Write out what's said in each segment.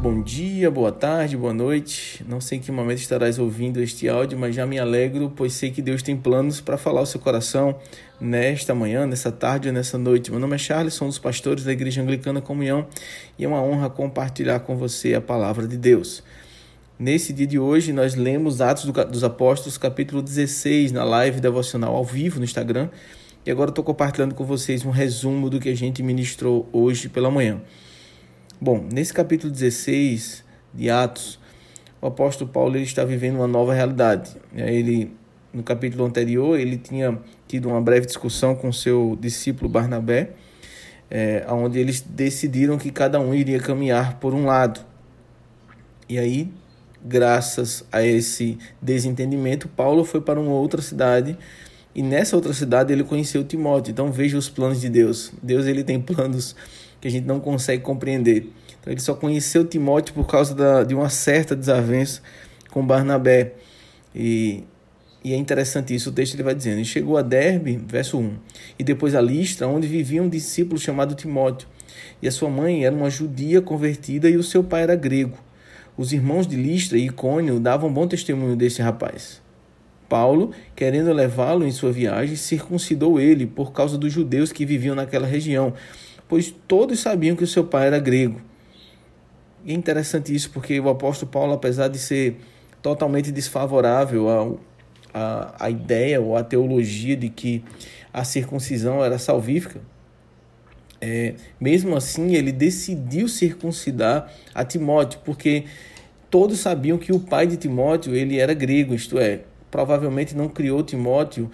bom dia, boa tarde, boa noite. Não sei em que momento estarás ouvindo este áudio, mas já me alegro, pois sei que Deus tem planos para falar ao seu coração nesta manhã, nessa tarde ou nessa noite. Meu nome é Charles, sou um dos pastores da Igreja Anglicana Comunhão e é uma honra compartilhar com você a palavra de Deus. Nesse dia de hoje, nós lemos Atos dos Apóstolos, capítulo 16, na live devocional ao vivo no Instagram. E agora estou compartilhando com vocês um resumo do que a gente ministrou hoje pela manhã. Bom, nesse capítulo 16 de Atos, o apóstolo Paulo ele está vivendo uma nova realidade. Ele, no capítulo anterior, ele tinha tido uma breve discussão com seu discípulo Barnabé, é, onde eles decidiram que cada um iria caminhar por um lado. E aí, graças a esse desentendimento, Paulo foi para uma outra cidade e nessa outra cidade ele conheceu Timóteo. Então veja os planos de Deus. Deus ele tem planos que a gente não consegue compreender. Então, ele só conheceu Timóteo por causa da, de uma certa desavença com Barnabé. E, e é interessante isso, o texto ele vai dizendo: e chegou a Derbe, verso 1, e depois a Listra, onde vivia um discípulo chamado Timóteo. E a sua mãe era uma judia convertida e o seu pai era grego. Os irmãos de Listra e Icônio davam bom testemunho desse rapaz. Paulo, querendo levá-lo em sua viagem, circuncidou ele por causa dos judeus que viviam naquela região, pois todos sabiam que o seu pai era grego. E é interessante isso porque o apóstolo Paulo, apesar de ser totalmente desfavorável ao, a, ideia ou a teologia de que a circuncisão era salvífica, é, mesmo assim ele decidiu circuncidar a Timóteo, porque todos sabiam que o pai de Timóteo ele era grego, isto é, provavelmente não criou Timóteo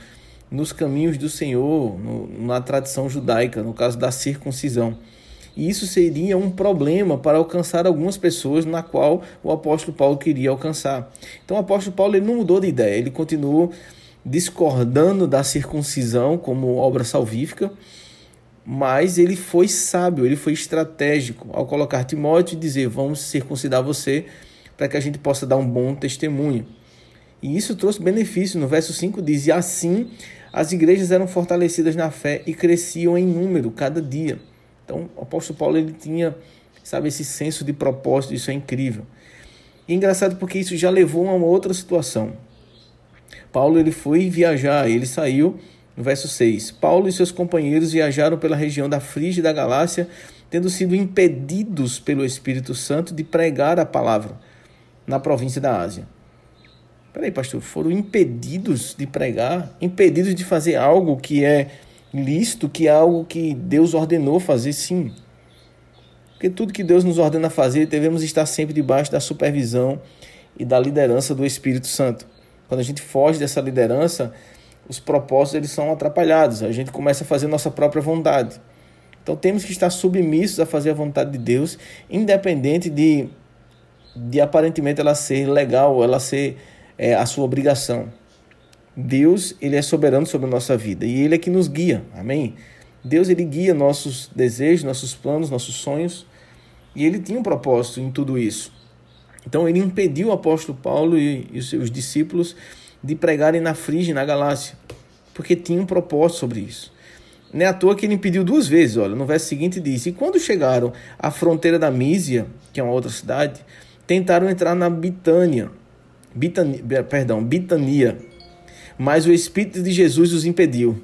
nos caminhos do Senhor, no, na tradição judaica, no caso da circuncisão. E isso seria um problema para alcançar algumas pessoas na qual o apóstolo Paulo queria alcançar. Então o apóstolo Paulo ele não mudou de ideia, ele continuou discordando da circuncisão como obra salvífica, mas ele foi sábio, ele foi estratégico ao colocar Timóteo e dizer: Vamos circuncidar você para que a gente possa dar um bom testemunho. E isso trouxe benefício. No verso 5 diz: E assim as igrejas eram fortalecidas na fé e cresciam em número cada dia. Então, o apóstolo Paulo ele tinha, sabe, esse senso de propósito, isso é incrível. E é engraçado porque isso já levou a uma outra situação. Paulo ele foi viajar, ele saiu no verso 6. Paulo e seus companheiros viajaram pela região da Frígia e da Galácia, tendo sido impedidos pelo Espírito Santo de pregar a palavra na província da Ásia. Peraí, pastor, foram impedidos de pregar, impedidos de fazer algo que é lícito, que é algo que Deus ordenou fazer, sim. Porque tudo que Deus nos ordena fazer, devemos estar sempre debaixo da supervisão e da liderança do Espírito Santo. Quando a gente foge dessa liderança, os propósitos eles são atrapalhados, a gente começa a fazer nossa própria vontade. Então temos que estar submissos a fazer a vontade de Deus, independente de, de aparentemente ela ser legal, ela ser é, a sua obrigação. Deus, ele é soberano sobre a nossa vida e ele é que nos guia. Amém? Deus ele guia nossos desejos, nossos planos, nossos sonhos, e ele tinha um propósito em tudo isso. Então ele impediu o apóstolo Paulo e, e os seus discípulos de pregarem na Frígia na Galácia, porque tinha um propósito sobre isso. Não é à toa que ele impediu duas vezes, olha, no verso seguinte diz: E quando chegaram à fronteira da Mísia, que é uma outra cidade, tentaram entrar na Bitânia, Bitania, perdão, Bitania, mas o Espírito de Jesus os impediu.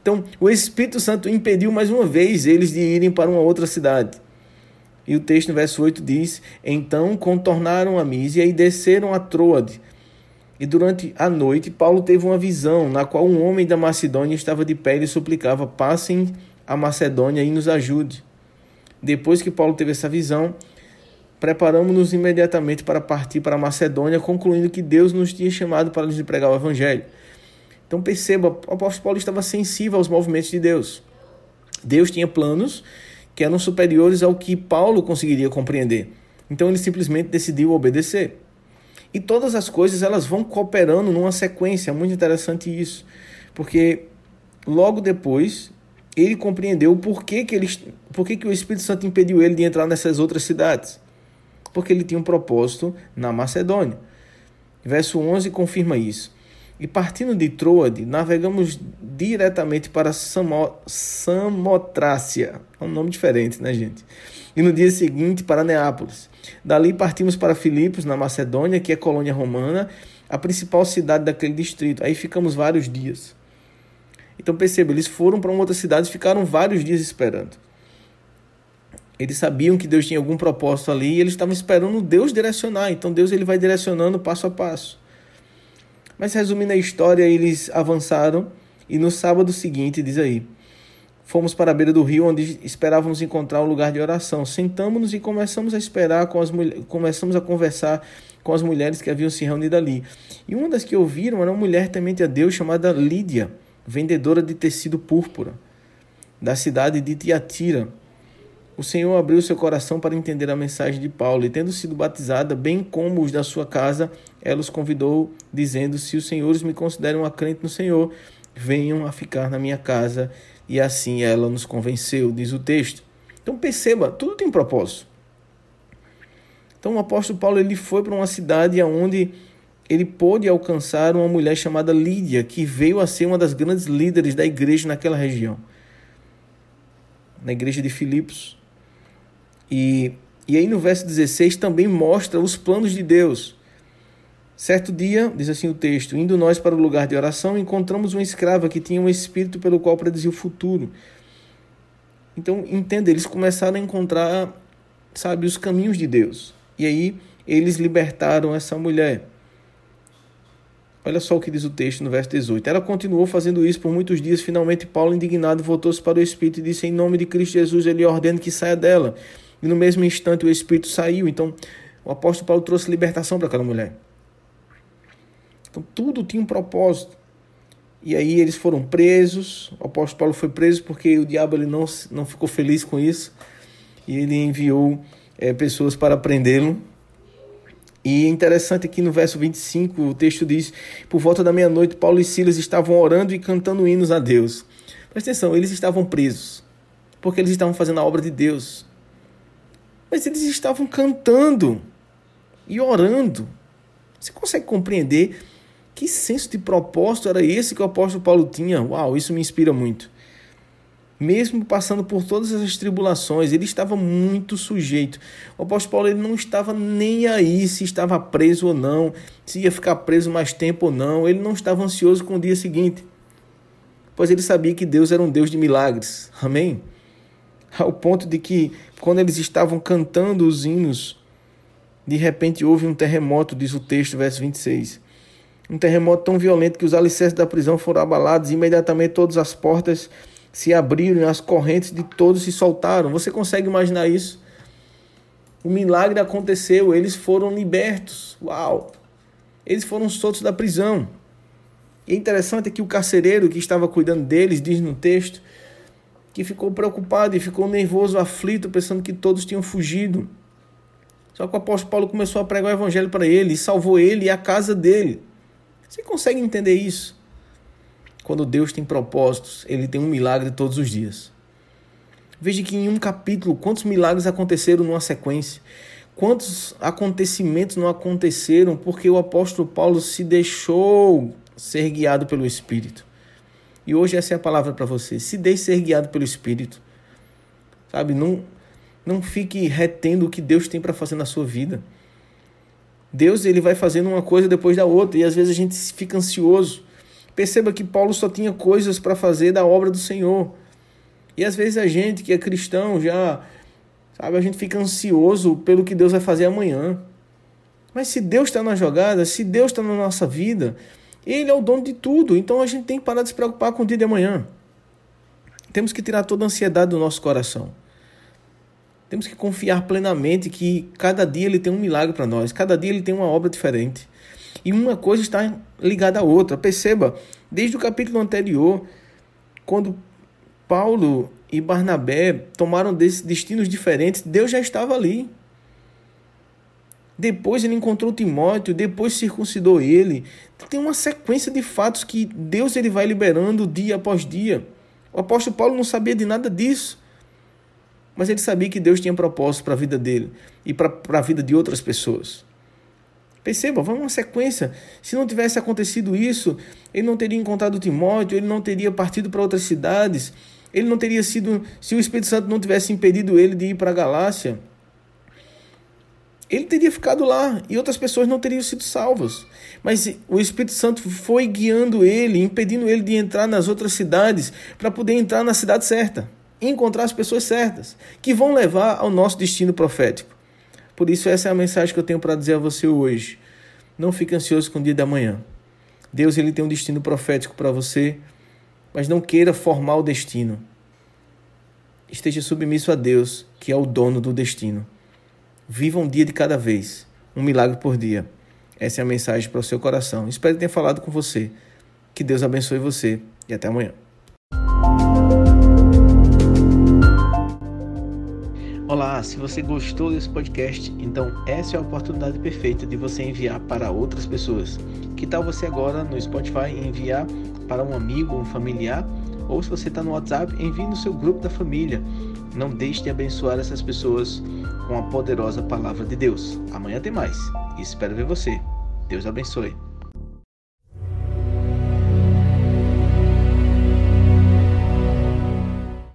Então, o Espírito Santo impediu mais uma vez eles de irem para uma outra cidade. E o texto no verso 8 diz: Então contornaram a Mísia e desceram a Troade. E durante a noite, Paulo teve uma visão, na qual um homem da Macedônia estava de pé e suplicava: Passem a Macedônia e nos ajude. Depois que Paulo teve essa visão, preparamos-nos imediatamente para partir para a Macedônia, concluindo que Deus nos tinha chamado para lhes pregar o Evangelho. Então perceba, o apóstolo Paulo estava sensível aos movimentos de Deus. Deus tinha planos que eram superiores ao que Paulo conseguiria compreender. Então ele simplesmente decidiu obedecer. E todas as coisas elas vão cooperando numa sequência, é muito interessante isso, porque logo depois ele compreendeu por que, que, ele, por que, que o Espírito Santo impediu ele de entrar nessas outras cidades porque ele tinha um propósito na Macedônia. Verso 11 confirma isso. E partindo de Troade, navegamos diretamente para Samo, Samotrácia. É um nome diferente, né, gente? E no dia seguinte para Neápolis. Dali partimos para Filipos, na Macedônia, que é colônia romana, a principal cidade daquele distrito. Aí ficamos vários dias. Então perceba, eles foram para uma outra cidade e ficaram vários dias esperando. Eles sabiam que Deus tinha algum propósito ali e eles estavam esperando Deus direcionar. Então Deus ele vai direcionando passo a passo. Mas resumindo a história, eles avançaram e no sábado seguinte, diz aí, fomos para a beira do rio onde esperávamos encontrar um lugar de oração. Sentamos-nos e começamos a esperar com as começamos a conversar com as mulheres que haviam se reunido ali. E uma das que ouviram era uma mulher temente a Deus chamada Lídia, vendedora de tecido púrpura, da cidade de Tiatira o Senhor abriu seu coração para entender a mensagem de Paulo, e tendo sido batizada, bem como os da sua casa, ela os convidou, dizendo: Se os senhores me consideram a crente no Senhor, venham a ficar na minha casa. E assim ela nos convenceu, diz o texto. Então perceba, tudo tem propósito. Então o apóstolo Paulo ele foi para uma cidade onde ele pôde alcançar uma mulher chamada Lídia, que veio a ser uma das grandes líderes da igreja naquela região. Na igreja de Filipos. E, e aí no verso 16 também mostra os planos de Deus. Certo dia, diz assim o texto, indo nós para o lugar de oração, encontramos uma escrava que tinha um espírito pelo qual predizia o futuro. Então, entenda, eles começaram a encontrar, sabe, os caminhos de Deus. E aí eles libertaram essa mulher. Olha só o que diz o texto no verso 18. Ela continuou fazendo isso por muitos dias. Finalmente, Paulo, indignado, voltou-se para o Espírito e disse: Em nome de Cristo Jesus, ele ordena que saia dela. E no mesmo instante o espírito saiu. Então o apóstolo Paulo trouxe libertação para aquela mulher. Então tudo tinha um propósito. E aí eles foram presos. O apóstolo Paulo foi preso porque o diabo ele não, não ficou feliz com isso. E ele enviou é, pessoas para prendê-lo. E é interessante aqui no verso 25, o texto diz: Por volta da meia-noite, Paulo e Silas estavam orando e cantando hinos a Deus. Presta atenção, eles estavam presos, porque eles estavam fazendo a obra de Deus. Mas eles estavam cantando e orando. Você consegue compreender que senso de propósito era esse que o apóstolo Paulo tinha? Uau, isso me inspira muito. Mesmo passando por todas essas tribulações, ele estava muito sujeito. O apóstolo Paulo ele não estava nem aí se estava preso ou não, se ia ficar preso mais tempo ou não. Ele não estava ansioso com o dia seguinte, pois ele sabia que Deus era um Deus de milagres. Amém? Ao ponto de que quando eles estavam cantando os hinos, de repente houve um terremoto, diz o texto, verso 26. Um terremoto tão violento que os alicerces da prisão foram abalados e imediatamente todas as portas se abriram as correntes de todos se soltaram. Você consegue imaginar isso? O milagre aconteceu, eles foram libertos. Uau! Eles foram soltos da prisão. E é interessante que o carcereiro que estava cuidando deles, diz no texto, que ficou preocupado e ficou nervoso, aflito, pensando que todos tinham fugido. Só que o apóstolo Paulo começou a pregar o evangelho para ele e salvou ele e a casa dele. Você consegue entender isso? Quando Deus tem propósitos, ele tem um milagre todos os dias. Veja que em um capítulo, quantos milagres aconteceram numa sequência. Quantos acontecimentos não aconteceram porque o apóstolo Paulo se deixou ser guiado pelo Espírito. E hoje essa é a palavra para você. Se deixe ser guiado pelo Espírito. Sabe? Não, não fique retendo o que Deus tem para fazer na sua vida. Deus ele vai fazendo uma coisa depois da outra. E às vezes a gente fica ansioso. Perceba que Paulo só tinha coisas para fazer da obra do Senhor. E às vezes a gente que é cristão já, sabe, a gente fica ansioso pelo que Deus vai fazer amanhã. Mas se Deus está na jogada, se Deus está na nossa vida, ele é o dono de tudo, então a gente tem que parar de se preocupar com o dia de amanhã. Temos que tirar toda a ansiedade do nosso coração. Temos que confiar plenamente que cada dia ele tem um milagre para nós, cada dia ele tem uma obra diferente. E uma coisa está ligada à outra. Perceba, desde o capítulo anterior, quando Paulo e Barnabé tomaram destinos diferentes, Deus já estava ali. Depois ele encontrou Timóteo, depois circuncidou ele. Tem uma sequência de fatos que Deus ele vai liberando dia após dia. O apóstolo Paulo não sabia de nada disso. Mas ele sabia que Deus tinha propósito para a vida dele e para a vida de outras pessoas. Perceba, vamos uma sequência. Se não tivesse acontecido isso, ele não teria encontrado Timóteo, ele não teria partido para outras cidades, ele não teria sido. Se o Espírito Santo não tivesse impedido ele de ir para a Galácia, ele teria ficado lá e outras pessoas não teriam sido salvas. Mas o Espírito Santo foi guiando ele, impedindo ele de entrar nas outras cidades para poder entrar na cidade certa, encontrar as pessoas certas, que vão levar ao nosso destino profético. Por isso, essa é a mensagem que eu tenho para dizer a você hoje. Não fique ansioso com o dia da manhã. Deus ele tem um destino profético para você, mas não queira formar o destino. Esteja submisso a Deus, que é o dono do destino. Viva um dia de cada vez, um milagre por dia. Essa é a mensagem para o seu coração. Espero ter falado com você. Que Deus abençoe você e até amanhã. Olá, se você gostou desse podcast, então essa é a oportunidade perfeita de você enviar para outras pessoas. Que tal você agora no Spotify enviar para um amigo, um familiar? Ou se você está no WhatsApp, envie no seu grupo da família. Não deixe de abençoar essas pessoas com a poderosa palavra de Deus. Amanhã tem mais e espero ver você. Deus abençoe.